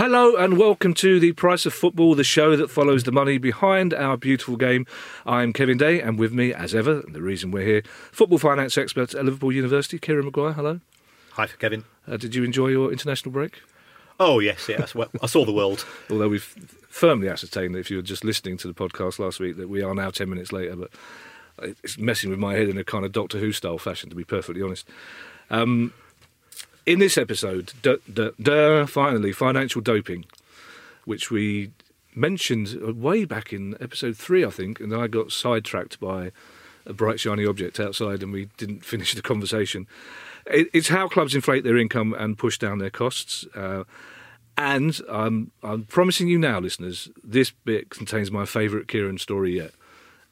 Hello and welcome to the Price of Football, the show that follows the money behind our beautiful game. I'm Kevin Day, and with me, as ever, the reason we're here, football finance expert at Liverpool University, Kieran Maguire. Hello. Hi, Kevin. Uh, did you enjoy your international break? Oh yes, yes. Well, I saw the world. Although we've firmly ascertained that if you were just listening to the podcast last week, that we are now ten minutes later. But it's messing with my head in a kind of Doctor Who style fashion, to be perfectly honest. Um, in this episode, duh, duh, duh, finally, financial doping, which we mentioned way back in episode three, I think, and I got sidetracked by a bright shiny object outside, and we didn't finish the conversation. It, it's how clubs inflate their income and push down their costs. Uh, and I'm, I'm promising you now, listeners, this bit contains my favourite Kieran story yet.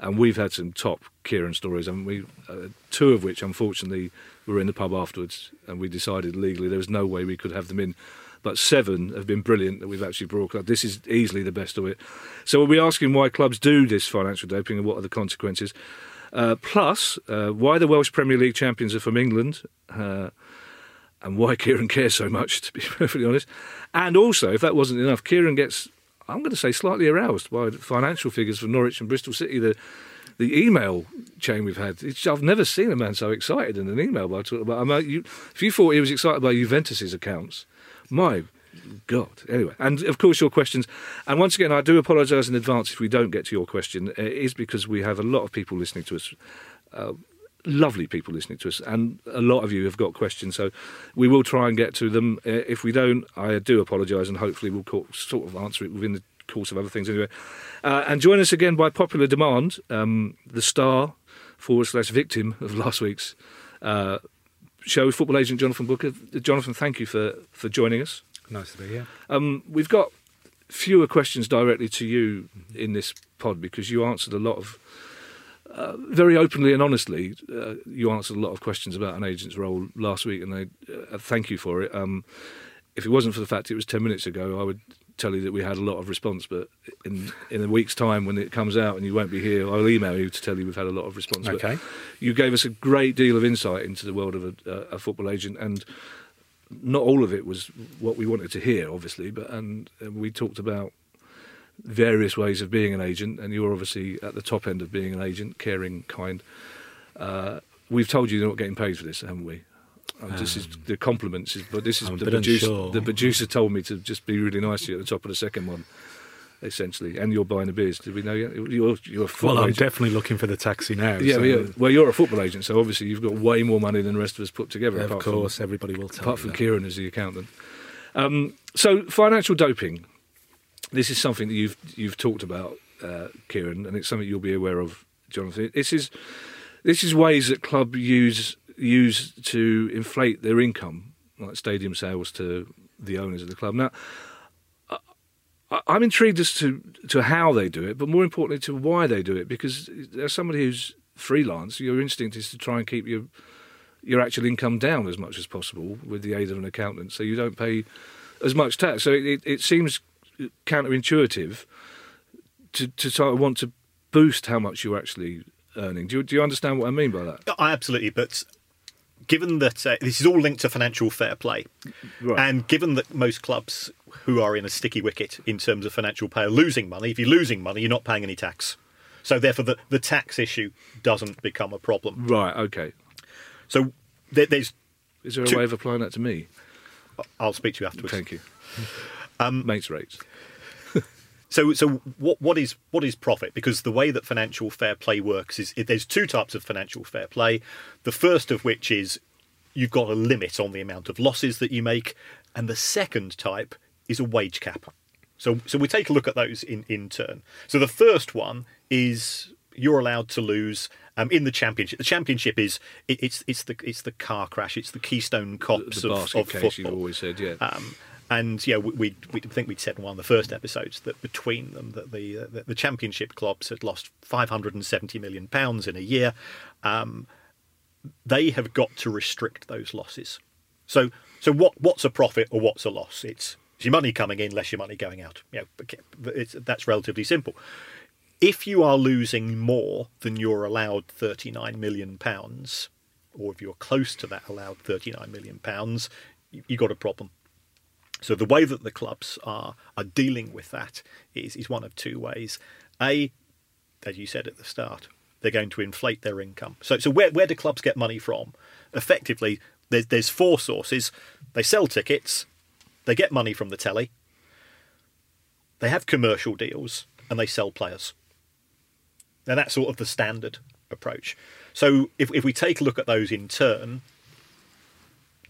And we've had some top Kieran stories, haven't we? Uh, two of which, unfortunately, were in the pub afterwards, and we decided legally there was no way we could have them in. But seven have been brilliant that we've actually brought. This is easily the best of it. So we'll be asking why clubs do this financial doping and what are the consequences. Uh, plus, uh, why the Welsh Premier League champions are from England. Uh, and why Kieran cares so much, to be perfectly honest. And also, if that wasn't enough, Kieran gets, I'm going to say, slightly aroused by financial figures from Norwich and Bristol City. The the email chain we've had. I've never seen a man so excited in an email by talking about. I mean, you, if you thought he was excited by Juventus's accounts, my God. Anyway, and of course your questions. And once again, I do apologise in advance if we don't get to your question. It is because we have a lot of people listening to us. Uh, lovely people listening to us, and a lot of you have got questions, so we will try and get to them. Uh, if we don't, I do apologise, and hopefully we'll sort of answer it within the course of other things anyway. Uh, and join us again by popular demand, um, the star forward slash victim of last week's uh, show, football agent Jonathan Booker. Jonathan, thank you for, for joining us. Nice to be here. Um, we've got fewer questions directly to you in this pod because you answered a lot of. Uh, very openly and honestly, uh, you answered a lot of questions about an agent's role last week, and I uh, thank you for it. Um, if it wasn't for the fact it was 10 minutes ago, I would tell you that we had a lot of response, but in in a week's time when it comes out and you won't be here, I'll email you to tell you we've had a lot of response. Okay. But you gave us a great deal of insight into the world of a, a, football agent, and not all of it was what we wanted to hear, obviously. But and, and we talked about various ways of being an agent, and you're obviously at the top end of being an agent, caring, kind. Uh, we've told you you're not getting paid for this, haven't we? Um, this is the compliments, but this is I'm the producer. unsure. The producer told me to just be really nice to you at the top of the second one, essentially. And you're buying the beers. Did we know yet? You're, you're a football Well, I'm agent. definitely looking for the taxi now. yeah, so- well, yeah, well, you're a football agent, so obviously you've got way more money than the rest of us put together. of course, from, everybody will tell apart from that. Kieran as the accountant. Um, so financial doping. This is something that you've you've talked about, uh, Kieran, and it's something you'll be aware of, Jonathan. This is this is ways that club use use to inflate their income, like stadium sales to the owners of the club. Now, I'm intrigued as to to how they do it, but more importantly to why they do it. Because as somebody who's freelance, your instinct is to try and keep your your actual income down as much as possible with the aid of an accountant, so you don't pay as much tax. So it, it, it seems counterintuitive to to sort of want to boost how much you're actually earning. Do you, do you understand what I mean by that? I absolutely, but given that uh, this is all linked to financial fair play, Right. and given that most clubs who are in a sticky wicket in terms of financial pay are losing money, if you're losing money, you're not paying any tax. So therefore, the, the tax issue doesn't become a problem. Right. Okay. So there, there's, Is there a Two- way of applying that to me? I'll speak to you afterwards. Thank you. Um, Mates rates. So, so what, what is what is profit? Because the way that financial fair play works is there's two types of financial fair play. The first of which is you've got a limit on the amount of losses that you make, and the second type is a wage cap. So, so we take a look at those in, in turn. So the first one is you're allowed to lose um, in the championship. The championship is it, it's it's the it's the car crash. It's the Keystone Cops the of, basket of case football. you've always said, yeah. Um, and yeah, we, we, we think we'd said in one of the first episodes that between them, that the the, championship clubs had lost 570 million pounds in a year. Um, they have got to restrict those losses. So, so what what's a profit or what's a loss? It's, it's your money coming in, less your money going out. You know, that's relatively simple. If you are losing more than you're allowed 39 million pounds, or if you're close to that allowed 39 million pounds, you, you got a problem. So the way that the clubs are are dealing with that is is one of two ways. A, as you said at the start, they're going to inflate their income. So so where where do clubs get money from? Effectively, there's there's four sources. They sell tickets, they get money from the telly, they have commercial deals, and they sell players. Now that's sort of the standard approach. So if if we take a look at those in turn,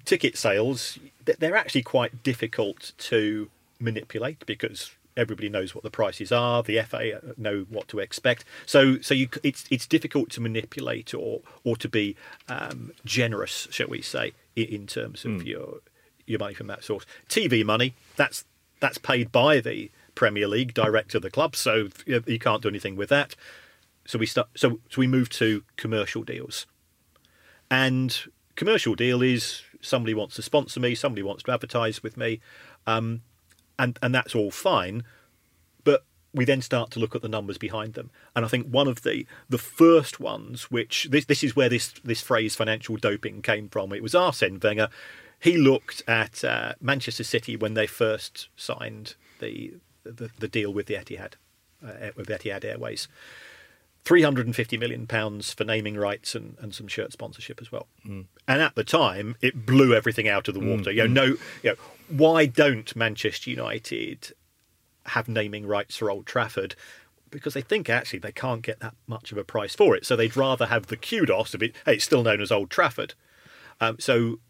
ticket sales, they're actually quite difficult to manipulate because everybody knows what the prices are. The FA know what to expect. So so you, it's it's difficult to manipulate or or to be um, generous, shall we say, in, in terms of your your money from that source. TV money that's that's paid by the Premier League direct to the club, so you you can't do anything with that. So we start. So, so we move to commercial deals, and commercial deal is somebody wants to sponsor me, somebody wants to advertise with me, um, and and that's all fine. But we then start to look at the numbers behind them, and I think one of the the first ones, which this this is where this this phrase financial doping came from. It was Arsene Wenger. He looked at uh, Manchester City when they first signed the the, the deal with the Etihad, uh, with Etihad Airways. 350 million pounds for naming rights and, and some shirt sponsorship as well. Mm. And at the time, it blew everything out of the mm, water. You know, mm. no, you know, why don't Manchester United have naming rights for Old Trafford? Because they think actually they can't get that much of a price for it, so they'd rather have the kudos of it. Hey, it's still known as Old Trafford. Um, so,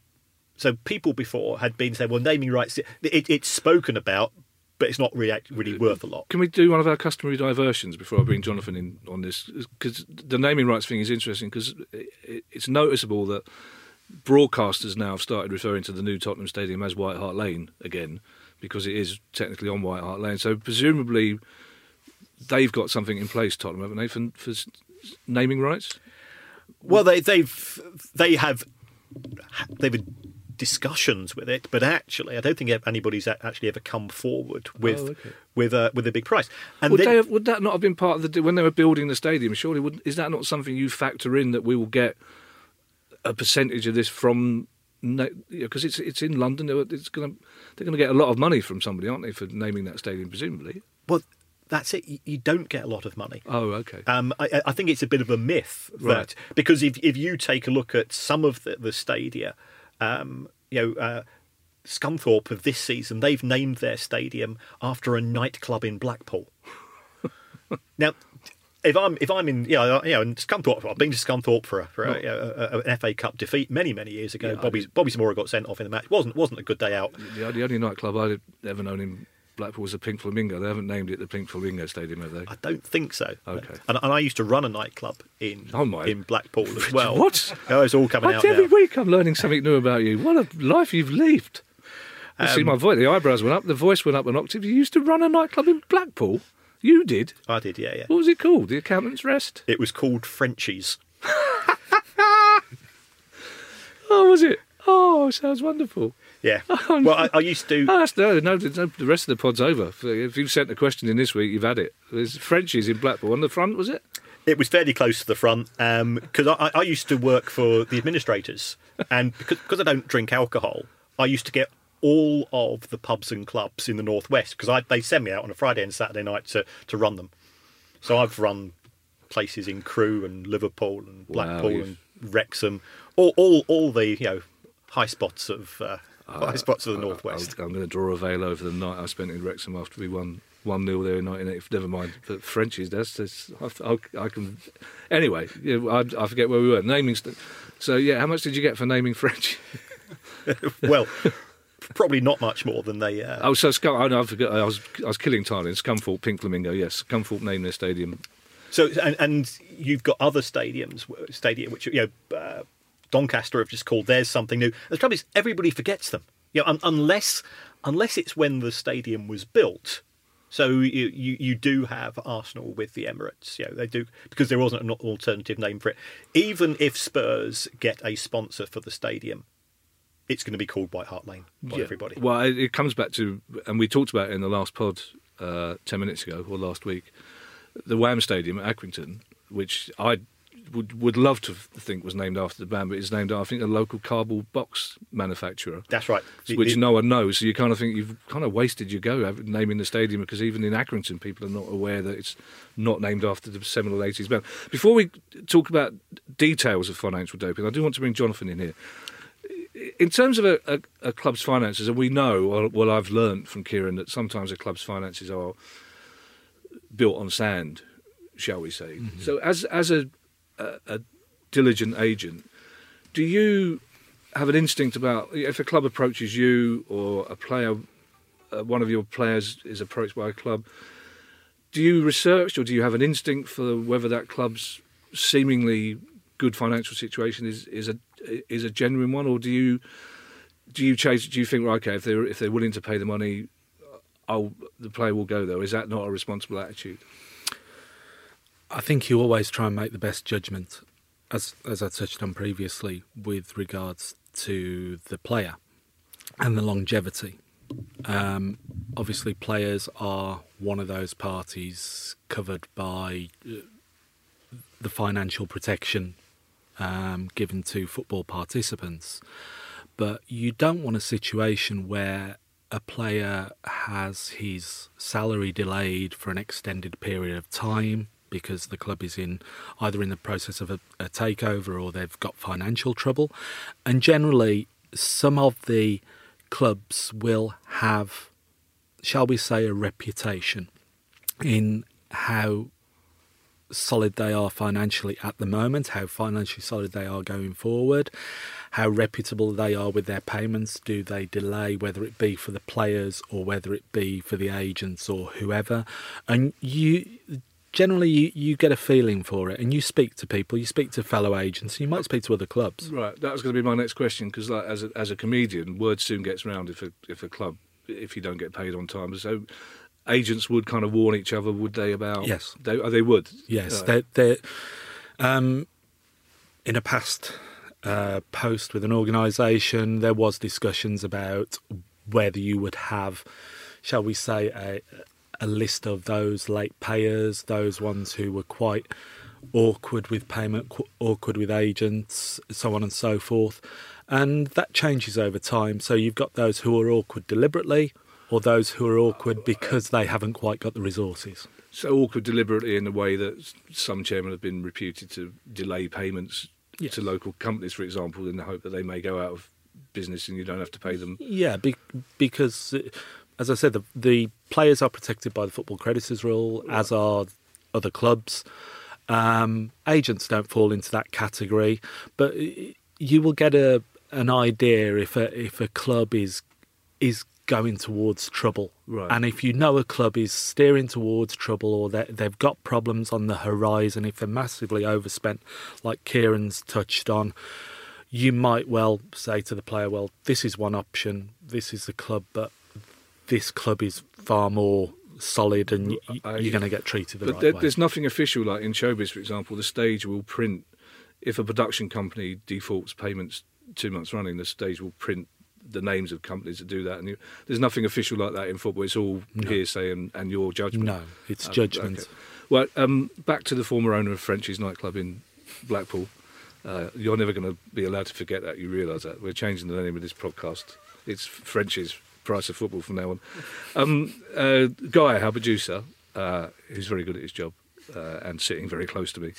so people before had been saying, well, naming rights, it, it's spoken about, but it's not really, really uh, worth a lot. Can we do one of our customary diversions before I bring Jonathan in on this? Because the naming rights thing is interesting because it's noticeable that broadcasters now have started referring to the new Tottenham Stadium as White Hart Lane again because it is technically on White Hart Lane. So presumably they've got something in place, Tottenham, haven't they, for, for naming rights? Well, they they've they have they've discussions with it, but actually, I don't think anybody's actually ever come forward with Oh, okay. with a with a big price. And Would, then- they have, would that not have been part of the when they were building the stadium? Surely, would, is that not something you factor in that we will get a percentage of this from? Because it's it's in London, they're- it's going to they're going to get a lot of money from somebody, aren't they, for naming that stadium? Presumably. well, that's it. You- You don't get a lot of money. Oh, okay. Um, I, I think it's a bit of a myth that Right. because if if you take a look at some of the, the stadia, um, you know, uh, Scunthorpe of this season, they've named their stadium after a nightclub in Blackpool. now, if I'm if I'm in you know, you know Scunthorpe, I've been to Scunthorpe for a, for a, a, an FA Cup defeat many many years ago. Yeah, I Bobby Bobby Zamora got sent off in the match. wasn't wasn't a good day out. the, the only nightclub I've ever known in Blackpool was the Pink Flamingo. They haven't named it the Pink Flamingo Stadium, have they? I don't think so. Okay. And, and I used to run a nightclub in Oh, my. in Blackpool as well. What? Oh, it's all coming out every now. week I'm learning something new about you. What a life you've lived. You see, um, my voice, the eyebrows went up, the voice went up an octave. You used to run a nightclub in Blackpool. You did. I did, yeah, yeah. What was it called? The Accountant's Rest? It was called Frenchies. Oh, was it? Oh, sounds wonderful. Yeah. Well, I, I used to. Oh, no, no, no, the rest of the pod's over. If you've sent a question in this week, you've had it. There's Frenchies in Blackpool on the front, was it? It was fairly close to the front because I, I used to work for the administrators, and because, because I don't drink alcohol, I used to get all of the pubs and clubs in the northwest because they send me out on a Friday and Saturday night to to run them. So I've run places in Crewe and Liverpool and Blackpool you've- and Wrexham, all all all the you know high spots of uh, high spots of the northwest. I'm going to draw a veil over the night I spent in Wrexham after we won one 0 there in 1980. Never mind, the Frenchies. That's, that's I, I, I can. Anyway, I, I forget where we were. Naming. St- so yeah, how much did you get for naming French? well, probably not much more than they. Uh, Oh, so Scum. I forgot. I was I was killing time in Scunthorpe, Pink Flamingo. Yes, Scunthorpe named their stadium. So and, and you've got other stadiums, stadia which you know, uh, Doncaster have just called theirs something new. The trouble is, everybody forgets them. You know, un- unless unless it's when the stadium was built. So you, you you do have Arsenal with the Emirates. You know, they do because there wasn't an alternative name for it. Even if Spurs get a sponsor for the stadium, it's going to be called White Hart Lane by Yeah. everybody. Well, it, comes back to, and we talked about it in the last pod uh, ten minutes ago or last week, the Wham Stadium at Accrington, which I would would love to think was named after the band, but it's named after I think a local cardboard box manufacturer. That's right. The- which the- no one knows. So you kind of think you've kind of wasted your go naming the stadium because even in Accrington, people are not aware that it's not named after the seminal 80s band. Before we talk about details of financial doping, I do want to bring Jonathan in here. In terms of a, a, a club's finances, and we know, or, well, I've learned from Kieran that sometimes a club's finances are built on sand, shall we say. Mm-hmm. So, as as a, a, a diligent agent, do you have an instinct about if a club approaches you or a player, uh, one of your players is approached by a club? Do you research or do you have an instinct for whether that club's seemingly good financial situation is is a is a genuine one, or do you do you chase? Do you think right, okay, if they're if they're willing to pay the money, oh, the player will go though? Is that not a responsible attitude? I think you always try and make the best judgment, as as I touched on previously, with regards to the player and the longevity. Um, obviously, players are one of those parties covered by uh, the financial protection um, given to football participants. But you don't want a situation where a player has his salary delayed for an extended period of time because the club is in either in the process of a, a takeover or they've got financial trouble. And generally, some of the clubs will have, shall we say, a reputation in how solid they are financially at the moment, how financially solid they are going forward, how reputable they are with their payments. Do they delay, whether it be for the players or whether it be for the agents or whoever? And you generally you, you get a feeling for it and you speak to people, you speak to fellow agents, you might speak to other clubs. Right, that was going to be my next question because, like, as a, as a comedian, word soon gets round if a if a club if you don't get paid on time. So, agents would kind of warn each other, would they? About Yes. they oh, they would. Yes, Right. they they um, in a past uh, post with an organisation, there was discussions about whether you would have, shall we say, a a list of those late payers, those ones who were quite awkward with payment, qu- awkward with agents, so on and so forth, and that changes over time. So you've got those who are awkward deliberately, or those who are awkward because they haven't quite got the resources. so awkward deliberately in the way that some chairmen have been reputed to delay payments Yes. to local companies, for example, in the hope that they may go out of business and you don't have to pay them. Yeah, be, because as I said, the, the players are protected by the football creditors rule, as are other clubs. Um, agents don't fall into that category, but you will get a an idea if a if a club is is going towards trouble, Right. and if you know a club is steering towards trouble or they, they've got problems on the horizon, if they're massively overspent, like Kieran's touched on, you might well say to the player, well, this is one option, this is the club, but this club is far more solid and y- I- you're going to get treated the But right there, way. there's nothing official, like in showbiz, for example, the stage will print, if a production company defaults payments two months running, the stage will print the names of companies that do that. And you, there's nothing official like that in football. It's all No. hearsay and, and your judgment. No, it's Um, judgment. okay. Well, um, back to the former owner of Frenchie's nightclub in Blackpool. Uh, you're never going to be allowed to forget that. You realise that we're changing the name of this podcast. It's Frenchie's Price of Football from now on. Um, uh, Guy, our producer, uh, who's very good at his job uh, and sitting very close to me,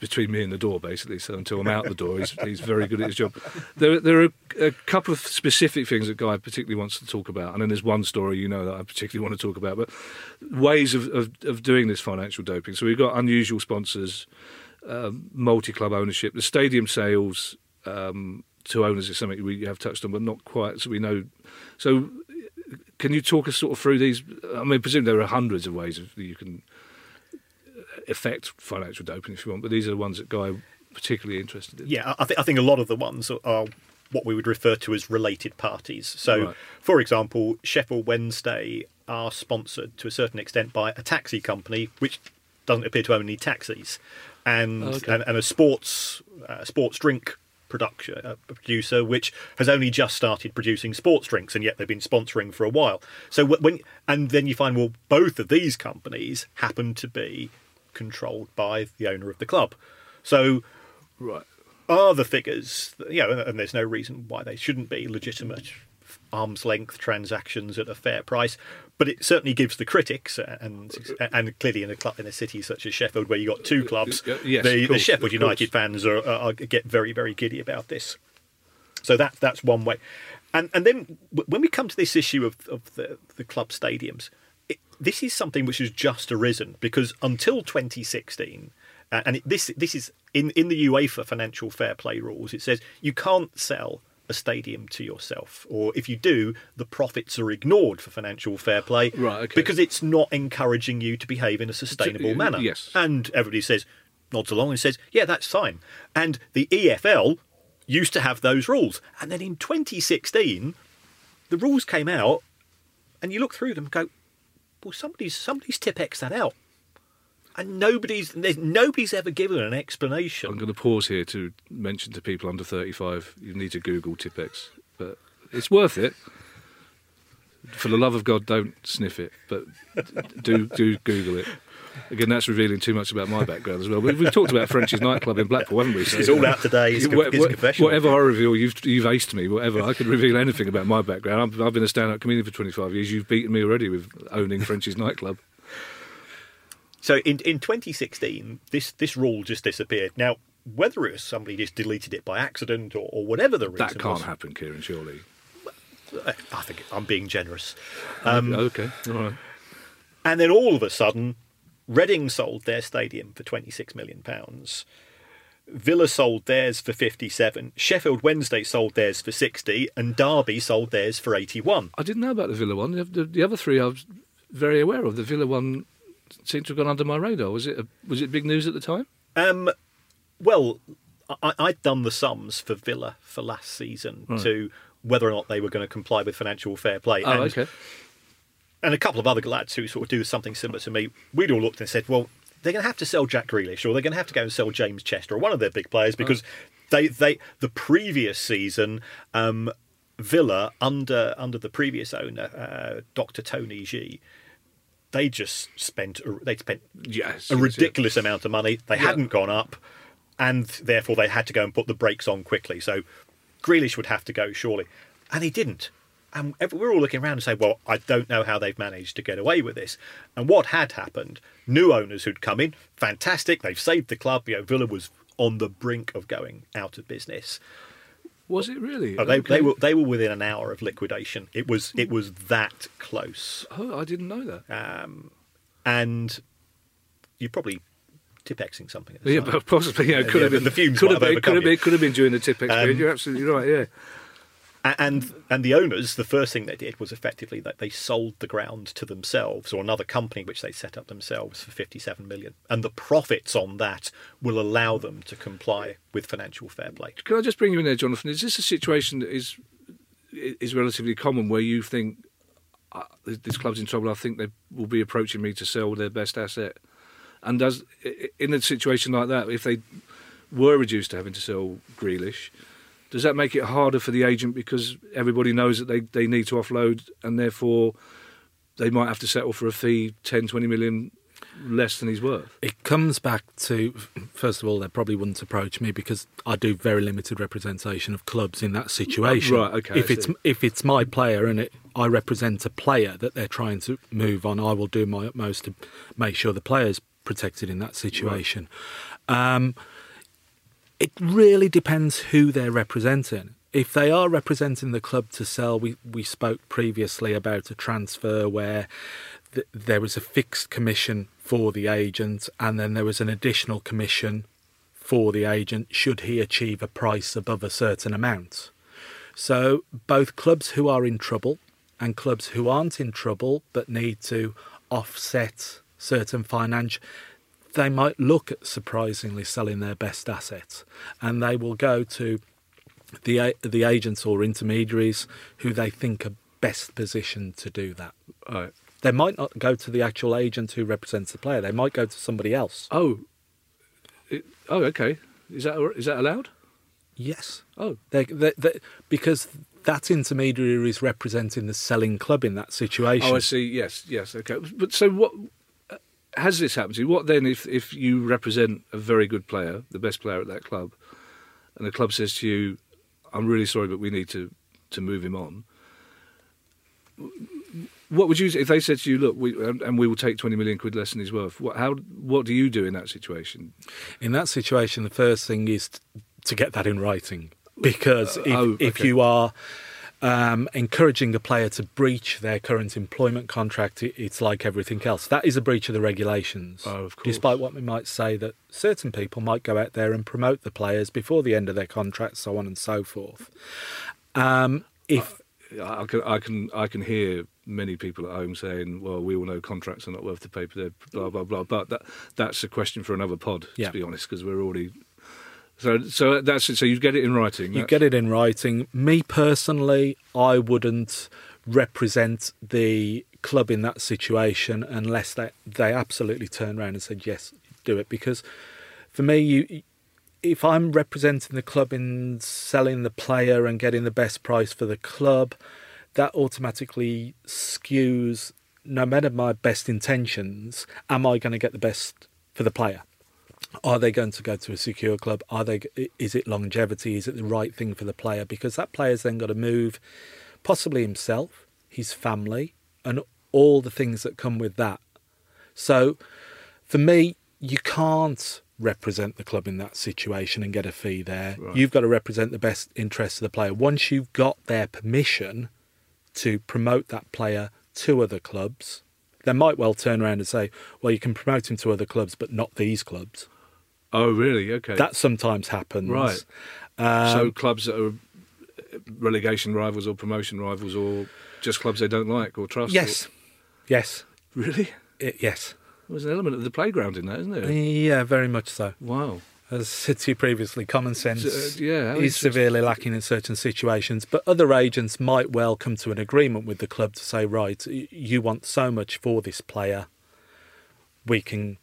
between me and the door, basically. So until I'm out the door, he's, he's very good at his job. There, there are a couple of specific things that Guy particularly wants to talk about, and then there's one story you know that I particularly want to talk about. But ways of, of, of doing this financial doping. So we've got unusual sponsors, um, multi-club ownership, the stadium sales um, to owners is something we have touched on, but not quite. So we know. So can you talk us sort of through these? I mean, presume there are hundreds of ways of, that you can affect financial doping if you want, but these are the ones that Guy particularly interested in. Yeah, I, th- I think a lot of the ones are- are what we would refer to as related parties. So, Right. for example, Sheffield Wednesday are sponsored to a certain extent by a taxi company, which doesn't appear to own any taxis, and Oh, okay. and, and a sports uh, sports drink production uh, producer which has only just started producing sports drinks and yet they've been sponsoring for a while so when and then you find well both of these companies happen to be controlled by the owner of the club So Right. are the figures, you know, and there's no reason why they shouldn't be legitimate arm's length transactions at a fair price, but it certainly gives the critics, and and clearly in a club in a city such as Sheffield, where you have got two clubs, Uh, yes, the, of the Sheffield United fans are, are, are get very very giddy about this. So that that's one way, and and then when we come to this issue of of the the club stadiums, it, this is something which has just arisen because until 2016, uh, and it, this this is in in the UEFA financial fair play rules. It says you can't sell a stadium to yourself, or if you do, the profits are ignored for financial fair play, Right, okay. because it's not encouraging you to behave in a sustainable uh, manner. yes. and everybody says nods along and says, "Yeah, that's fine." And the EFL used to have those rules, and then in 2016, the rules came out, and you look through them and go, "Well, somebody's somebody's Tipp-Ex that out." And nobody's there's nobody's ever given an explanation. I'm going to pause here to mention to people under 35 you need to Google Tipp-Ex, but it's worth it. For the love of God, don't sniff it, but do do Google it. Again, that's revealing too much about my background as well. We- We've talked about Frenchie's nightclub in Blackpool, haven't we? So, It's all out today. It's, Yeah, a- it's a confession. Whatever I reveal, you've you've aced me. Whatever I could reveal anything about my background. I've, I've been a stand-up comedian for 25 years. You've beaten me already with owning Frenchie's nightclub. So in in 2016, this this rule just disappeared. Now, whether it was somebody just deleted it by accident or, or whatever the reason That can't was, happen, Kieran. Surely. I think I'm being generous. Um, okay. All right. And then all of a sudden, Reading sold their stadium for 26 million pounds. Villa sold theirs for 57. Sheffield Wednesday sold theirs for 60, and Derby sold theirs for 81. I didn't know about the Villa one. The, the, the other three I was very aware of. The Villa one seemed to have gone under my radar. Was it a, was it big news at the time? Um, well, I, I'd done the sums for Villa for last season Right. to whether or not they were going to comply with financial fair play. Oh, and, okay. and a couple of other lads who sort of do something similar to me, we'd all looked and said, well, they're going to have to sell Jack Grealish or they're going to have to go and sell James Chester or one of their big players because they, they the previous season, um, Villa under under the previous owner, uh, Dr. Tony Xia, they just spent they spent Yes. a yes, ridiculous amount of money. They Yeah. hadn't gone up, and therefore they had to go and put the brakes on quickly. So Grealish would have to go surely, and he didn't. And we're all looking around and say, "Well, I don't know how they've managed to get away with this." And what had happened? New owners who'd come in, fantastic. They've saved the club. You know, Villa was on the brink of going out of business. Was it really? Oh, they, Okay. they were they were within an hour of liquidation. It was it was that close. Oh, I didn't know that. And you're probably tipexing something. Yeah, time. but possibly. Yeah, could Yeah, have been the fumes Could have have been. Could have been. Could have been during the tip period. Um, You're absolutely right. Yeah. And and the owners, the first thing they did was effectively that they sold the ground to themselves or another company which they set up themselves for 57 million, and the profits on that will allow them to comply with financial fair play. Can I just bring you in there, Jonathan? Is this a situation that is is relatively common where you think uh, this club's in trouble? I think they will be approaching me to sell their best asset. And does in a situation like that, if they were reduced to having to sell Grealish, does that make it harder for the agent because everybody knows that they, they need to offload and therefore they might have to settle for a fee 10, 20 million less than he's worth? It comes back to first of all, they probably wouldn't approach me because I do very limited representation of clubs in that situation. Right, okay, If it's if it's my player and it, I represent a player that they're trying to move on, I will do my utmost to make sure the player's protected in that situation. Um, it really depends who they're representing. If they are representing the club to sell, we, we spoke previously about a transfer where th- there was a fixed commission for the agent and then there was an additional commission for the agent should he achieve a price above a certain amount. So both clubs who are in trouble and clubs who aren't in trouble but need to offset certain financial they might look at surprisingly selling their best assets and they will go to the the agents or intermediaries who they think are best positioned to do that. Right. They might not go to the actual agent who represents the player. They might go to somebody else. Oh, it, oh, okay. Is that is that allowed? Yes. Oh, They, they, they, because that intermediary is representing the selling club in that situation. Oh, I see. Yes, yes. Okay. But so what? Uh, has this happened to you? What then if if you represent a very good player, the best player at that club, and the club says to you, "I'm really sorry, but we need to to move him on." What would you if they said to you, "Look, we, and, and we will take twenty million quid less than he's worth"? What how what do you do in that situation? In that situation, the first thing is to get that in writing, because if, oh, if you are um, encouraging a player to breach their current employment contract, it, it's like everything else. That is a breach of the regulations. Oh, of course. Despite what we might say that certain people might go out there and promote the players before the end of their contract, so on and so forth. Um, if I can I can I can hear many people at home saying, "Well, we all know contracts are not worth the paper they're blah blah blah." But that that's a question for another pod, Yeah. to be honest, because we're already. So so that's it. So you get it in writing. You get it in writing. Me personally, I wouldn't represent the club in that situation unless they they absolutely turned around and said yes, do it. Because for me, you if I'm representing the club in selling the player and getting the best price for the club, that automatically skews. No matter my best intentions, am I going to get the best for the player? Are they going to go to a secure club? Are they? Is it longevity? Is it the right thing for the player? Because that player's then got to move, possibly himself, his family, and all the things that come with that. So, for me, you can't represent the club in that situation and get a fee there. Right. You've got to represent the best interests of the player. Once you've got their permission to promote that player to other clubs, they might well turn around and say, "Well, you can promote him to other clubs, but not these clubs." Oh, really? Okay. That sometimes happens. Right. Um, so clubs that are relegation rivals or promotion rivals, or just clubs they don't like or trust. yes, yes, really? I- yes. There's an element of the playground in that, isn't there? Yeah, very much so. Wow. As I said to you previously, common sense Uh, yeah, is severely lacking in certain situations. But other agents might well come to an agreement with the club to say, right, you want so much for this player, we can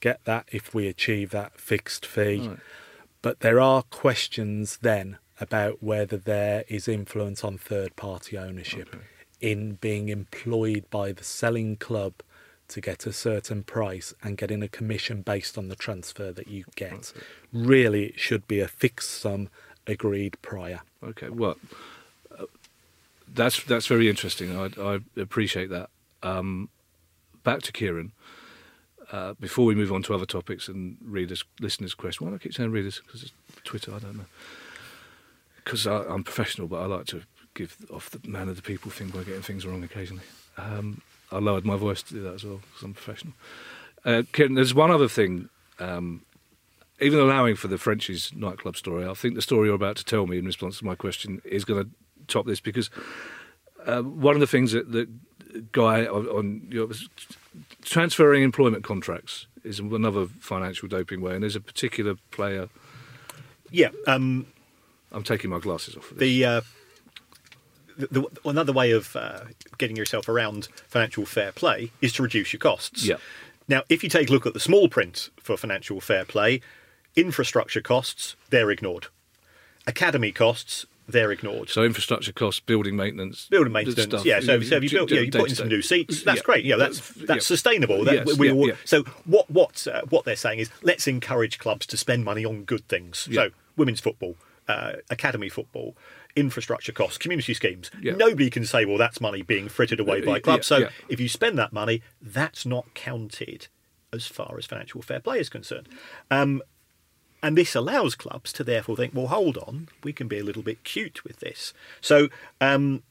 get that if we achieve that fixed fee. Right. But there are questions then about whether there is influence on third party ownership Okay. in being employed by the selling club to get a certain price and getting a commission based on the transfer that you get. Okay. Really, it should be a fixed sum agreed prior. Okay, well, uh, that's that's very interesting. I, I appreciate that. Um, back to Kieran. Uh, before we move on to other topics and readers, listeners' questions, why do I keep saying readers? Because it's Twitter, I don't know. Because I'm professional, but I like to give off the man of the people thing by getting things wrong occasionally. Um, I lowered my voice to do that as well because I'm professional. Uh, Kieran, there's one other thing. Um, even allowing for the Frenchie's nightclub story, I think the story you're about to tell me in response to my question is going to top this because uh, one of the things that the guy on, on you know, transferring employment contracts is another financial doping way, and there's a particular player. Yeah. Um, I'm taking my glasses off. This. the, uh, the, the another way of uh, getting yourself around financial fair play is to reduce your costs. Yeah. Now, if you take a look at the small print for financial fair play, infrastructure costs they're ignored, academy costs they're ignored. so infrastructure costs, building maintenance, Building maintenance, stuff, yeah. So, so if you built, yeah, you put in some new seats. That's Yeah. great. Yeah, that's Yeah. that's sustainable. That, Yes, we yeah, all, yeah. So what what uh, what they're saying is let's encourage clubs to spend money on good things. Yeah. So women's football, uh, academy football, infrastructure costs, community schemes. Yeah. Nobody can say, well, that's money being frittered away Uh, by yeah, clubs. So yeah. if you spend that money, that's not counted as far as financial fair play is concerned. Um, and this allows clubs to therefore think, well, hold on, we can be a little bit cute with this. So um,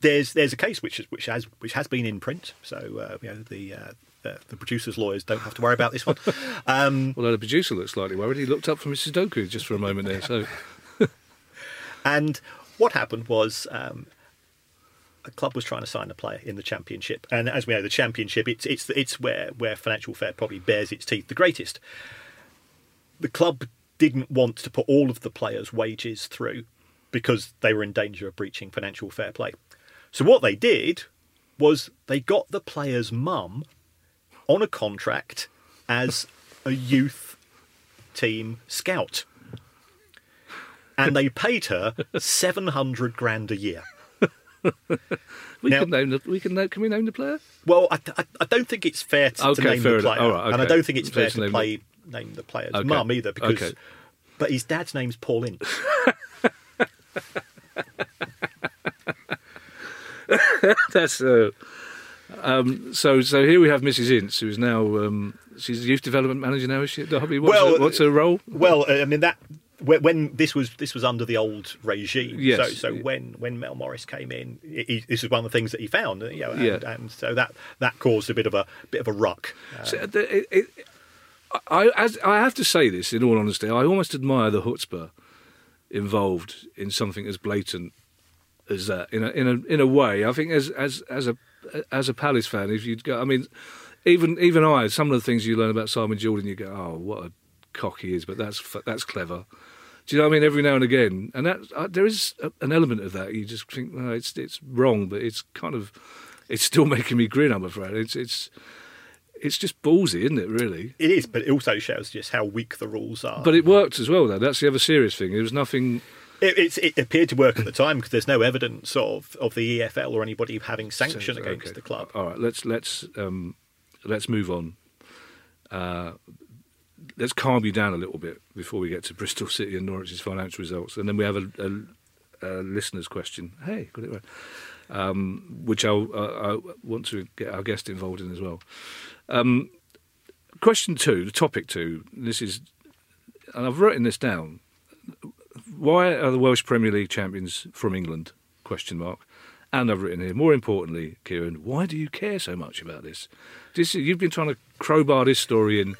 there's there's a case which is, which has which has been in print. So uh, you know the uh, the, the producers' lawyers don't have to worry about this one. Um, Although the producer looked slightly worried, he looked up from Mrs. Doku just for a moment there. So And what happened was um, a club was trying to sign a player in the championship, and as we know, the championship it's it's it's where where financial fair probably bears its teeth the greatest. The club didn't want to put all of the players' wages through because they were in danger of breaching financial fair play. So what they did was they got the player's mum on a contract as a youth team scout and they paid her 700 grand a year. We Now- can name the. We can name. Can we name the player? Well, I, I, I don't think it's fair to, Okay, to name the player, right, and I don't think it's Fair fair to to play name the player's Okay. mum either because. Okay. But his dad's name's Paul Ince. That's. Uh, um, so so here we have Mrs. Ince, who is now um, she's youth development manager now, is she at Derby? What's, Well, her, what's her role? Well, uh, I mean that when, this was this was under the old regime. Yes. So so when when Mel Morris came in, he, this is one of the things that he found. You know, and, Yeah. and so that that caused a bit of a bit of a ruck. Uh, So, the- it, I, as, I have to say this in all honesty. I almost admire the chutzpah involved in something as blatant as that. In a in a in a way, I think as as as a as a Palace fan, if you'd go, I mean, even even I, some of the things you learn about Simon Jordan, you go, oh, what a cock he is, but that's that's clever. Do you know what I mean? Every now and again, and that uh, there is a, an element of that. You just think, it's it's wrong, but it's kind of it's still making me grin. I'm afraid it's it's it's just ballsy, isn't it? Really. it is, but it also shows just how weak the rules are. But it worked as well, though. That's the other serious thing. There was nothing. It, it's, it appeared to work at the time because there's no evidence of, of the EFL or anybody having sanction Okay. against the club. All right, let's let's um, let's move on. Uh, let's calm you down a little bit before we get to Bristol City and Norwich's financial results, and then we have a, a, a listener's question. Hey, got it right. Um, which I'll, uh, I want to get our guest involved in as well. Um, question two, the topic two. This is, and I've written this down. Why are the Welsh Premier League champions from England? Question mark. And I've written here, more importantly, Kieran, why do you care so much about this? this you've been trying to crowbar this story in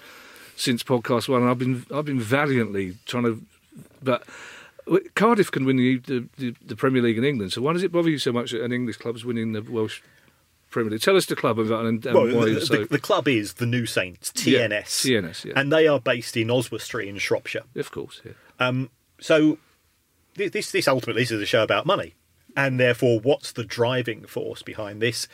since podcast one, I've been I've been valiantly trying to, but Cardiff can win the, the, the, Premier League in England. So why does it bother you so much that an English club's winning the Welsh Premier League? Tell us the club and, and, Well, why the, so. the, the club is the New Saints, Yeah, TNS. TNS, yeah. And they are based in Oswestry in Shropshire. of course, yeah. Um, so thi- this this ultimately this is a show about money, and therefore, what's the driving force behind this?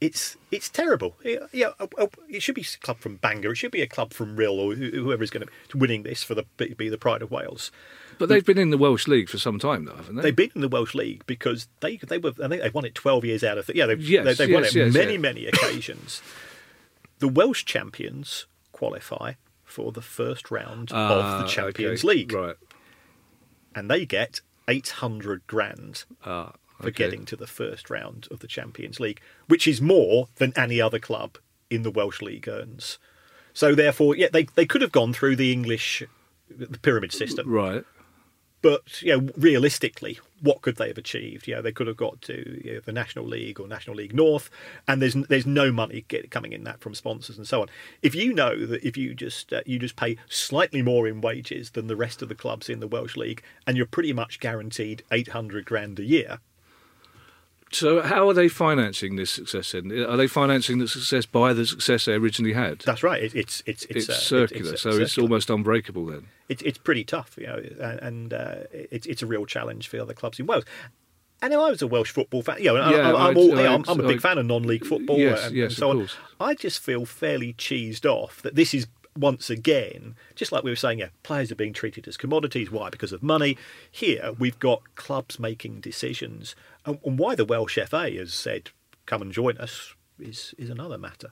It's it's terrible. Yeah, yeah, uh, uh, it should be a club from Bangor. It should be a club from Rhyl or whoever is going to be winning this for the be the pride of Wales. But they've been in the Welsh League for some time, though, haven't they? They've been in the Welsh League because they they were I think they've won it twelve years out of th- yeah they've, Yes, they, they've won yes, it yes, many many occasions. the Welsh champions qualify for the first round Ah, of the Champions okay, League, right? and they get eight hundred grand Ah, for okay. getting to the first round of the Champions League, which is more than any other club in the Welsh League earns. So therefore, yeah, they they could have gone through the English the pyramid system, right. But you know, realistically, what could they have achieved? You know, they could have got to you know, the National League or National League North, and there's there's no money get, coming in that from sponsors and so on. If you know that if you just uh, you just pay slightly more in wages than the rest of the clubs in the Welsh League, and you're pretty much guaranteed eight hundred grand a year, So, how are they financing this success? Then are they financing the success by the success they originally had? that's right. It, it's it's it's uh, circular, it's, so it's circular. almost unbreakable. Then, it's it's pretty tough, you know, and, and uh, it's it's a real challenge for the other clubs in Wales. And I was a Welsh football fan, you know, Yeah, I'm, I- all, I- I'm, I'm a big I- fan of non-league football Yes, and, yes, and so on. course. I just feel fairly cheesed off that this is once again, just like we were saying, yeah, players are being treated as commodities. Why? Because of money. Here we've got clubs making decisions, and, and why the Welsh FA has said, "Come and join us," is is another matter.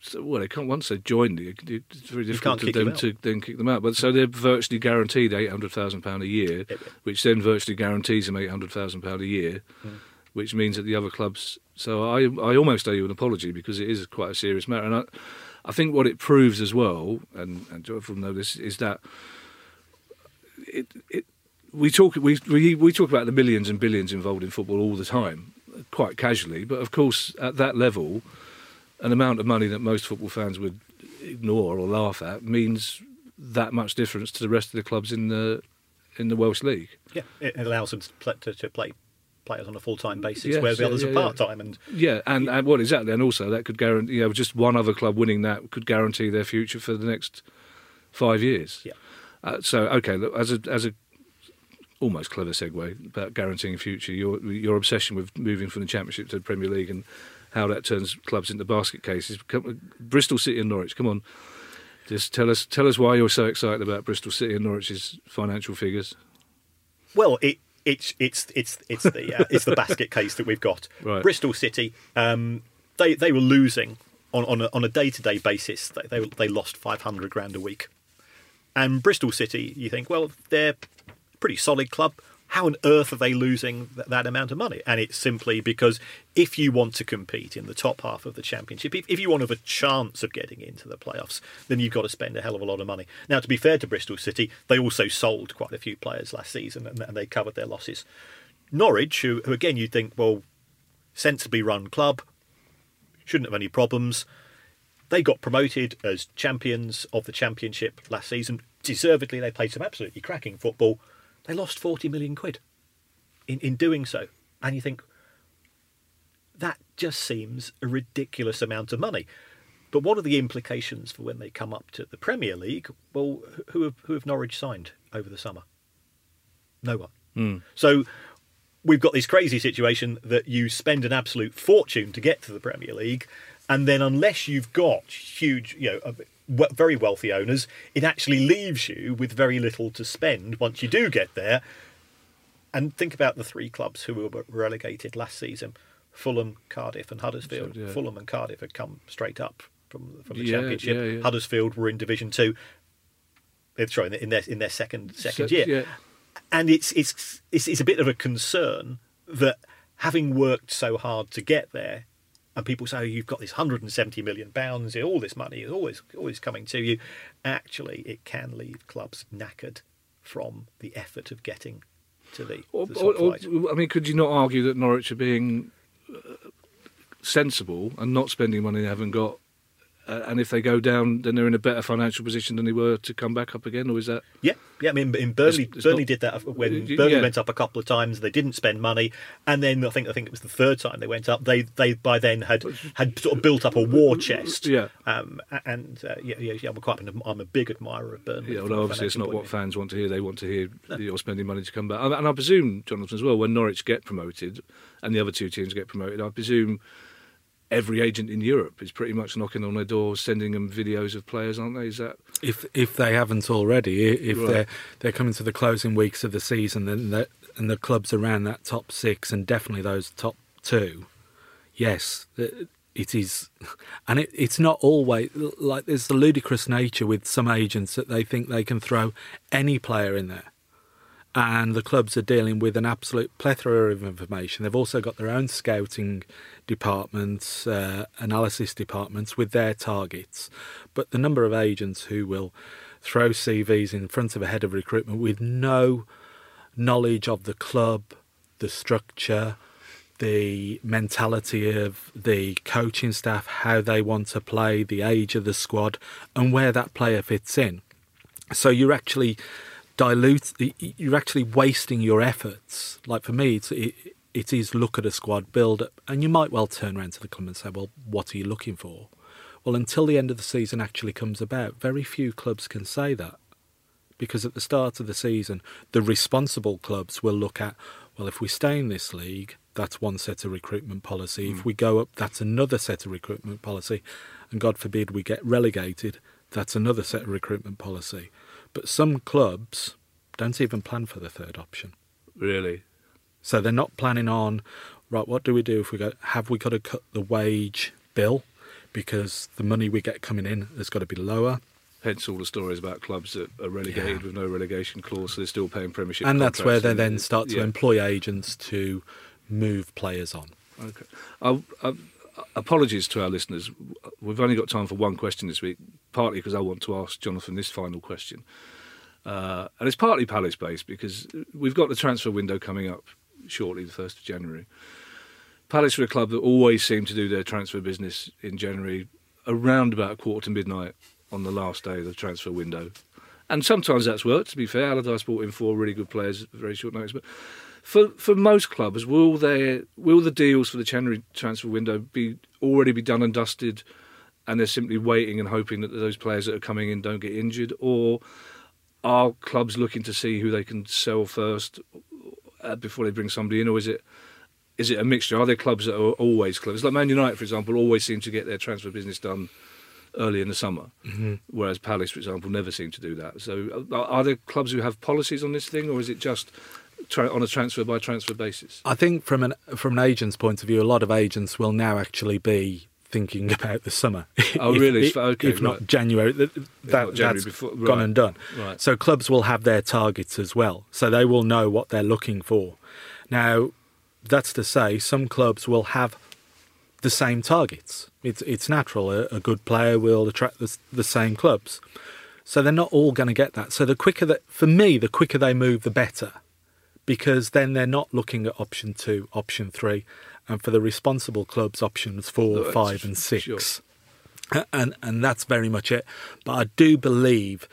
so, well, they can't once they've joined. It's very difficult to them to then kick them out. But so they're virtually guaranteed eight hundred thousand pound a year, Yeah. which then virtually guarantees them eight hundred thousand pound a year, Mm. which means that the other clubs. So I I almost owe you an apology because it is quite a serious matter, and I I think what it proves as well, and and will know this, is that it it we talk we, we we talk about the millions and billions involved in football all the time, quite casually. But of course, at that level, an amount of money that most football fans would ignore or laugh at means that much difference to the rest of the clubs in the in the Welsh league. Yeah, it allows them to play, to, to play players on a full time basis, Yes, whereas the others yeah, are yeah. part time. And Yeah, and, and well, exactly, and also that could guarantee you know just one other club winning that could guarantee their future for the next five years. Yeah. Uh, so okay, look, as a as a almost clever segue about guaranteeing a future, your your obsession with moving from the Championship to the Premier League and how that turns clubs into basket cases. Come, Bristol City and Norwich, come on, just tell us tell us why you're so excited about Bristol City and Norwich's financial figures. well, it it's it's it's it's the uh, it's the basket case that we've got. Right. Bristol City, um, they they were losing on on a, on a day to day basis. They, they they lost five hundred grand a week, and Bristol City, you think, well, they're pretty solid club. How on earth are they losing th- that amount of money? And it's simply because if you want to compete in the top half of the championship, if, if you want to have a chance of getting into the playoffs, then you've got to spend a hell of a lot of money. Now, to be fair to Bristol City, they also sold quite a few players last season and, and they covered their losses. Norwich, who, who again you'd think, well, sensibly run club, shouldn't have any problems. They got promoted as champions of the championship last season. Deservedly, they played some absolutely cracking football. They lost 40 million quid in, in doing so. And you think, that just seems a ridiculous amount of money. But what are the implications for when they come up to the Premier League? Well, who have, who have Norwich signed over the summer? No one. Hmm. So we've got this crazy situation that you spend an absolute fortune to get to the Premier League, and then unless you've got huge, you know, very wealthy owners, it actually leaves you with very little to spend once you do get there. And think about the three clubs who were relegated last season: Fulham, Cardiff, and Huddersfield. Yeah. Fulham and Cardiff had come straight up from from the Yeah, Championship. yeah. Huddersfield were in Division Two. eh, Sorry, in their in their second second So- year and it's, it's it's it's a bit of a concern that having worked so hard to get there, and people say oh, you've got this 170 million pounds, all this money is always always coming to you. Actually, it can leave clubs knackered from the effort of getting to the, Or, the or, top or, flight. I mean, could you not argue that Norwich are being uh, sensible and not spending money they haven't got? Uh, and if they go down, then they're in a better financial position than they were to come back up again, or is that? Yeah, yeah. I mean, in Burnley, It's- it's Burnley not- did that when Y- Burnley yeah. went up a couple of times. They didn't spend money, and then I think I think it was the third time they went up. They they by then had had sort of built up a war chest. Yeah. Um. And uh, yeah, yeah, yeah. I'm quite an, I'm a big admirer of Burnley. Yeah, although obviously it's not what fans want to hear. They want to hear that you're spending money to come back. And I presume, Jonathan, as well, when Norwich get promoted and the other two teams get promoted, I presume every agent in Europe is pretty much knocking on their doors, sending them videos of players, aren't they? Is that if if they haven't already, if Right. they're they're coming to the closing weeks of the season, then the, and the clubs around that top six and definitely those top two, yes, it is, and it, it's not always like there's the ludicrous nature with some agents that they think they can throw any player in there. And the clubs are dealing with an absolute plethora of information. They've also got their own scouting departments, uh, analysis departments with their targets. But the number of agents who will throw CVs in front of a head of recruitment with no knowledge of the club, the structure, the mentality of the coaching staff, how they want to play, the age of the squad, and where that player fits in. So you're actually dilute. You're actually wasting your efforts. Like for me, it's, it, it is look at a squad, build and you might well turn around to the club and say, "Well, what are you looking for?" Well, until the end of the season actually comes about, very few clubs can say that because at the start of the season, the responsible clubs will look at, well, if we stay in this league, that's one set of recruitment policy. If hmm. we go up, that's another set of recruitment policy. And God forbid we get relegated, that's another set of recruitment policy. But some clubs don't even plan for the third option. really? So they're not planning on, right, what do we do if we go, have we got to cut the wage bill because the money we get coming in has got to be lower? Hence all the stories about clubs that are relegated Yeah. with no relegation clause, so they're still paying Premiership. and that's where they then start to yeah. employ agents to move players on. Okay. I, I, apologies to our listeners. We've only got time for one question this week, partly because I want to ask Jonathan this final question. Uh, and it's partly Palace based because we've got the transfer window coming up shortly, the 1st of January. Palace are a club that always seem to do their transfer business in January around about a quarter to midnight on the last day of the transfer window. And sometimes that's worked, to be fair. Allardyce brought in four really good players at very short notice. But for for most clubs, will their will the deals for the January transfer window be already be done and dusted, and they're simply waiting and hoping that those players that are coming in don't get injured, or are clubs looking to see who they can sell first uh, before they bring somebody in, or is it is it a mixture? Are there clubs that are always clubs like Man United, for example, always seem to get their transfer business done early in the summer, whereas Palace, for example, never seem to do that. So, uh, are there clubs who have policies on this thing, or is it just tra- on a transfer by transfer basis. I think from an from an agent's point of view, a lot of agents will now actually be thinking about the summer. Oh, If- really? If, Okay, if not. January, that, that not January that's before- gone and done. right. So clubs will have their targets as well, so they will know what they're looking for. Now, that's to say, some clubs will have the same targets. It's it's natural. A, a good player will attract the, the same clubs. So they're not all going to get that. So the quicker that, for me, the quicker they move, the better, because then they're not looking at option two, option three, and for the responsible clubs, options four, Right, five, and six. sure. And and that's very much it. But I do believe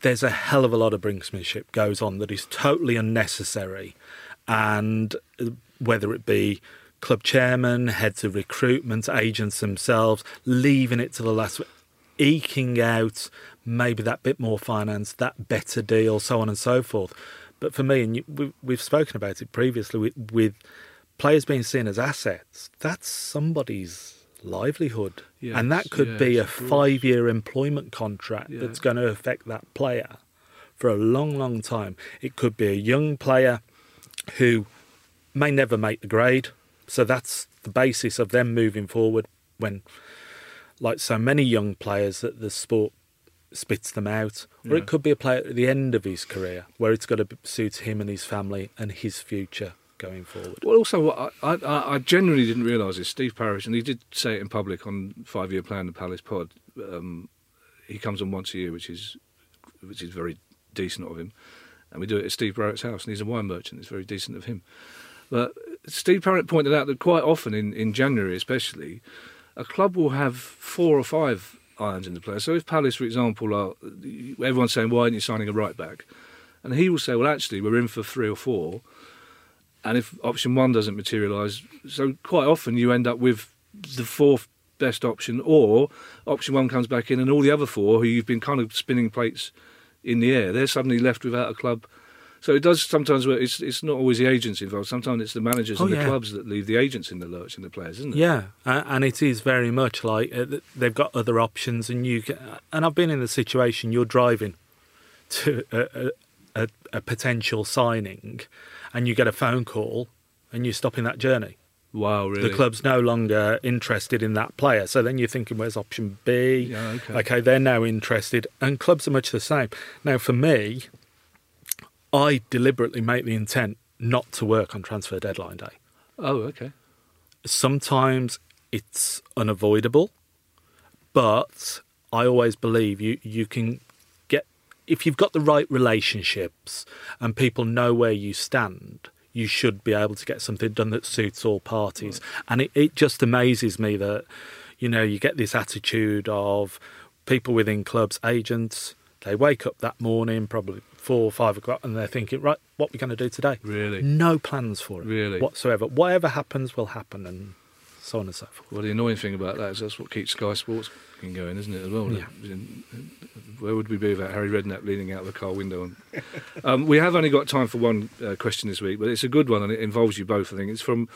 there's a hell of a lot of brinksmanship goes on that is totally unnecessary, and uh, whether it be club chairman, heads of recruitment, agents themselves, leaving it to the last, eking out maybe that bit more finance, that better deal, so on and so forth. But for me, and we've spoken about it previously with, with players being seen as assets, that's somebody's livelihood. and that Yes, could be a yes, of course. five year employment contract that's going to affect that player for a long, long time. It could be a young player who may never make the grade. So that's the basis of them moving forward when, like so many young players, that the sport spits them out. Or Yeah. it could be a player at the end of his career where it's got to suit him and his family and his future going forward. Well, also, I, I, I genuinely didn't realise is Steve Parish, and he did say it in public on Five Year Plan, the Palace Pod. Um, he comes on once a year, which is which is very decent of him, and we do it at Steve Barrett's house, and he's a wine merchant. It's very decent of him. But Steve Parish pointed out that quite often in, in January, especially, a club will have four or five irons in the player. So if Palace, for example, are everyone's saying, "Why aren't you signing a right back?" and he will say, "Well, actually, we're in for three or four. And if option one doesn't materialise, so quite often you end up with the fourth best option, or option one comes back in, and all the other four who you've been kind of spinning plates in the air, they're suddenly left without a club. So it does sometimes work. It's it's not always the agents involved. Sometimes it's the managers Oh, and the yeah. clubs that leave the agents in the lurch and the players, isn't it? Yeah, and it is very much like uh, they've got other options, and you. Can, and I've been in the situation you're driving to a, a, a, a potential signing, and you get a phone call, and you're stopping that journey. Wow, really? The club's no longer interested in that player, so then you're thinking, "Where's option B?" Yeah, okay. okay, they're now interested, and clubs are much the same. Now, for me, I deliberately make the intent not to work on transfer deadline day Oh, okay. sometimes it's unavoidable, but I always believe you, you can get, if you've got the right relationships and people know where you stand, you should be able to get something done that suits all parties. And it, it just amazes me that, you know, you get this attitude of people within clubs, agents, they wake up that morning, probably four or five o'clock, and they're thinking, right, what are we going to do today? Really? No plans for it Really? whatsoever. Whatever happens will happen, and so on and so forth. Well, the annoying thing about that is that's what keeps Sky Sports going, isn't it? As well. Yeah. Where would we be without Harry Redknapp leaning out of the car window? And, um, we have only got time for one uh, question this week, but it's a good one and it involves you both. I think it's from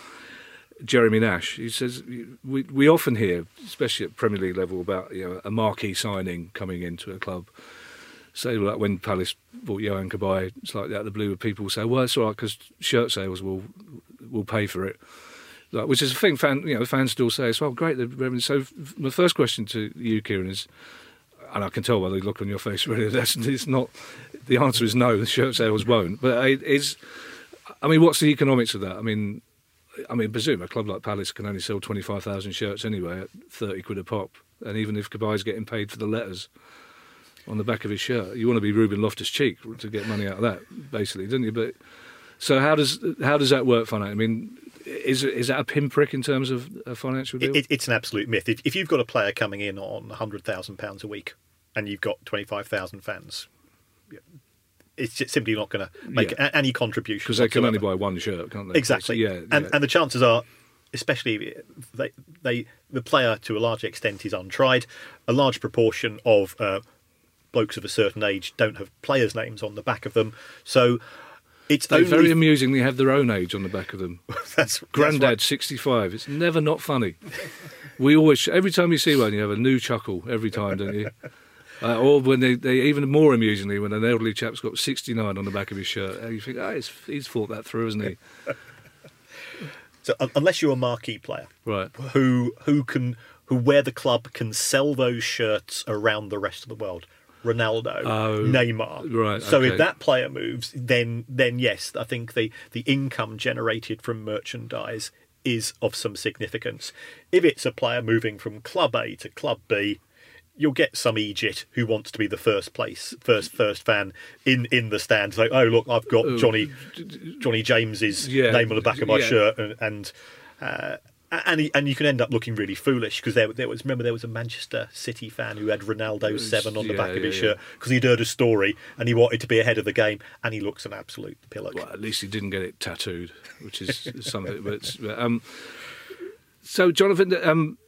Jeremy Nash. He says we we often hear, especially at Premier League level, about you know a marquee signing coming into a club. Say like when Palace bought Yohan Cabaye, it's like out of the blue, people say, "Well, it's all right because shirt sales will will pay for it." Like, which is a thing fan you know fans still say as well. Great. So my first question to you, Kieran, is, and I can tell by the look on your face, really, that's it's not. The answer is no. The shirt sales won't. But it is. I mean, what's the economics of that? I mean, I mean, presume a club like Palace can only sell twenty five thousand shirts anyway at thirty quid a pop, and even if Cabaye's getting paid for the letters on the back of his shirt, you want to be Ruben Loftus Cheek to get money out of that, basically, don't you? But so how does how does that work, financially? I mean, is is that a pinprick in terms of a financial deal? It, it, it's an absolute myth. If, if you've got a player coming in on hundred thousand pounds a week, and you've got twenty five thousand fans, it's just simply not going to make Yeah. any contribution because they can only buy one shirt, can't they? Exactly. Yeah, and yeah. and the chances are, especially they, they the player to a large extent is untried. A large proportion of uh, blokes of a certain age don't have players' names on the back of them, so it's they only very amusingly have their own age on the back of them. that's, that's Grandad, right. 65. It's never not funny. We always, every time you see one, you have a new chuckle every time, don't you? Uh, or when they, they, even more amusingly, when an elderly chap's got 69 on the back of his shirt, and you think, oh, he's, he's thought that through, hasn't he? So un- unless you're a marquee player Right. who who can who where the club can sell those shirts around the rest of the world. Ronaldo, Oh, Neymar. right, So okay. if that player moves, then then yes, I think the the income generated from merchandise is of some significance. If it's a player moving from club A to club B, you'll get some Egypt who wants to be the first place, first first fan in in the stands. Like, oh look, I've got Johnny Johnny James's Yeah, name on the back of my yeah. shirt, and and uh, and, he, and you can end up looking really foolish because there, there was remember there was a Manchester City fan who had Ronaldo seven on the yeah, back of his yeah, shirt because he'd heard a story and he wanted to be ahead of the game, and he looks an absolute pillock. Well, at least he didn't get it tattooed, which is something. But um, so, Jonathan, um,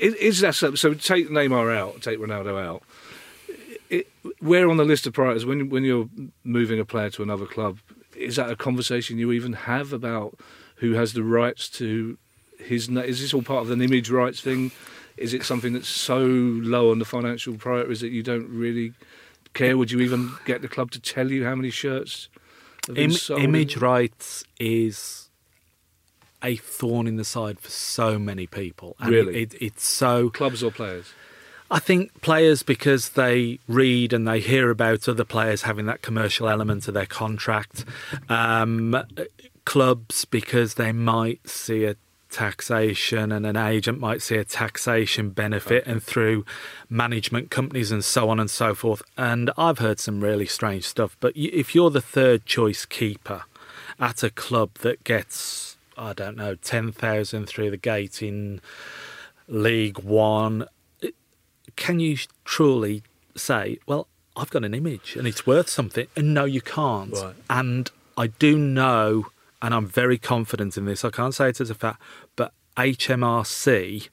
is, is that so? So, take Neymar out, take Ronaldo out. It, where on the list of priorities when when you're moving a player to another club? Is that a conversation you even have about who has the rights to his? na- Is this all part of an image rights thing? Is it something that's so low on the financial priorities that you don't really care? Would you even get the club to tell you how many shirts? Im- sold? image rights is a thorn in the side for so many people. And Really? it, it's so. clubs or players? I think players because they read and they hear about other players having that commercial element of their contract. Um, clubs because they might see a taxation and an agent might see a taxation benefit and through management companies and so on and so forth. And I've heard some really strange stuff. But if you're the third choice keeper at a club that gets, I don't know, 10,000 through the gate in League One, can you truly say, well, I've got an image and it's worth something? And no, you can't. Right. And I do know, and I'm very confident in this, I can't say it as a fact, but HMRC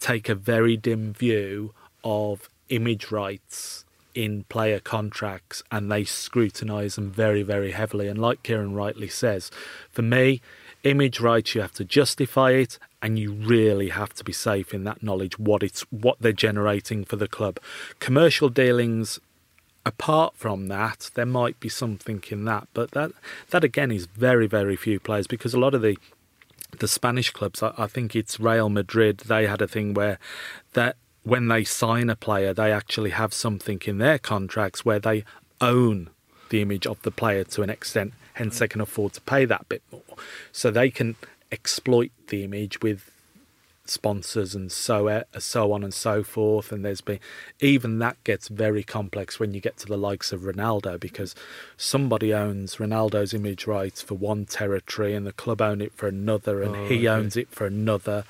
take a very dim view of image rights in player contracts and they scrutinise them very, very heavily. And like Kieran rightly says, for me, image rights you have to justify it and you really have to be safe in that knowledge what it's what they're generating for the club. Commercial dealings apart from that, there might be something in that, but that that again is very very few players because a lot of the the Spanish clubs, I, I think it's Real Madrid. They had a thing where that when they sign a player, they actually have something in their contracts where they own the image of the player to an extent. Hence, they can afford to pay that bit more, so they can exploit the image with sponsors and so so on and so forth. And there's been even that gets very complex when you get to the likes of Ronaldo because somebody owns Ronaldo's image rights for one territory and the club own it for another, and Oh, he okay. owns it for another,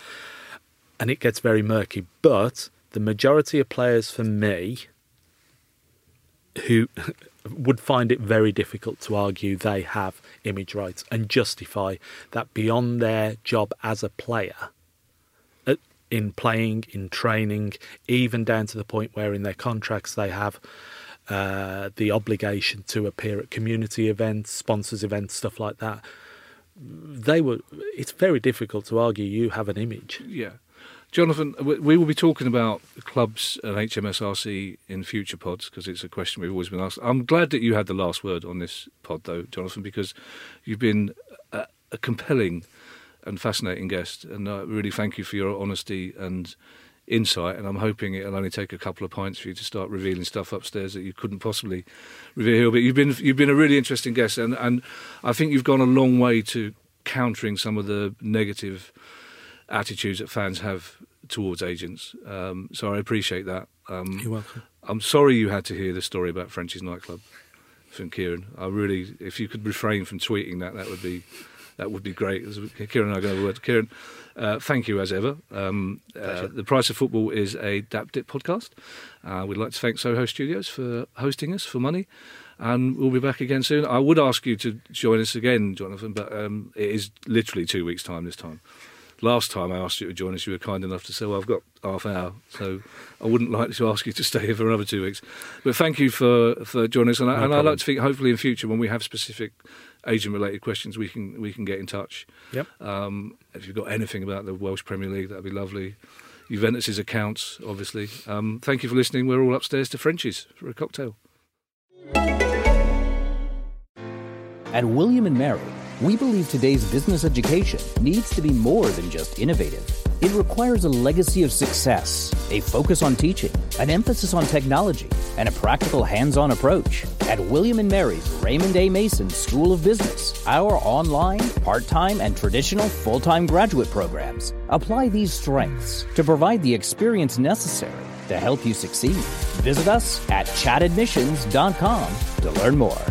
and it gets very murky. But the majority of players, for me, who would find it very difficult to argue they have image rights and justify that beyond their job as a player in playing, in training, even down to the point where in their contracts they have uh, the obligation to appear at community events, sponsors events, stuff like that. They were. It's very difficult to argue you have an image. Yeah. Jonathan, we will be talking about clubs and HMSRC in future pods because it's a question we've always been asked. I'm glad that you had the last word on this pod, though, Jonathan, because you've been a, a compelling and fascinating guest, and I really thank you for your honesty and insight. And I'm hoping it'll only take a couple of pints for you to start revealing stuff upstairs that you couldn't possibly reveal. But you've been you've been a really interesting guest, and and I think you've gone a long way to countering some of the negative attitudes that fans have towards agents. Um, so I appreciate that. Um, You're welcome. I'm sorry you had to hear the story about Frenchie's nightclub from Kieran. I really, if you could refrain from tweeting that, that would be that would be great. Kieran and I go over word. Kieran, uh, thank you as ever. Um, uh, the Price of Football is a Dap Dip podcast. Uh, we'd like to thank Soho Studios for hosting us for money. And we'll be back again soon. I would ask you to join us again, Jonathan, but um, it is literally two weeks' time this time. Last time I asked you to join us, you were kind enough to say, "Well, I've got half an hour, so I wouldn't like to ask you to stay here for another two weeks." But thank you for for joining us, and, I, No and I'd like to think, hopefully, in future when we have specific agent-related questions, we can we can get in touch. Yep. Um, if you've got anything about the Welsh Premier League, that'd be lovely. Juventus's accounts, obviously. Um, thank you for listening. We're all upstairs to Frenchie's for a cocktail. At William and Mary, we believe today's business education needs to be more than just innovative. It requires a legacy of success, a focus on teaching, an emphasis on technology, and a practical hands-on approach. At William Mary's Raymond A. Mason School of Business, our online, part-time, and traditional full-time graduate programs apply these strengths to provide the experience necessary to help you succeed. Visit us at chatadmissions.com to learn more.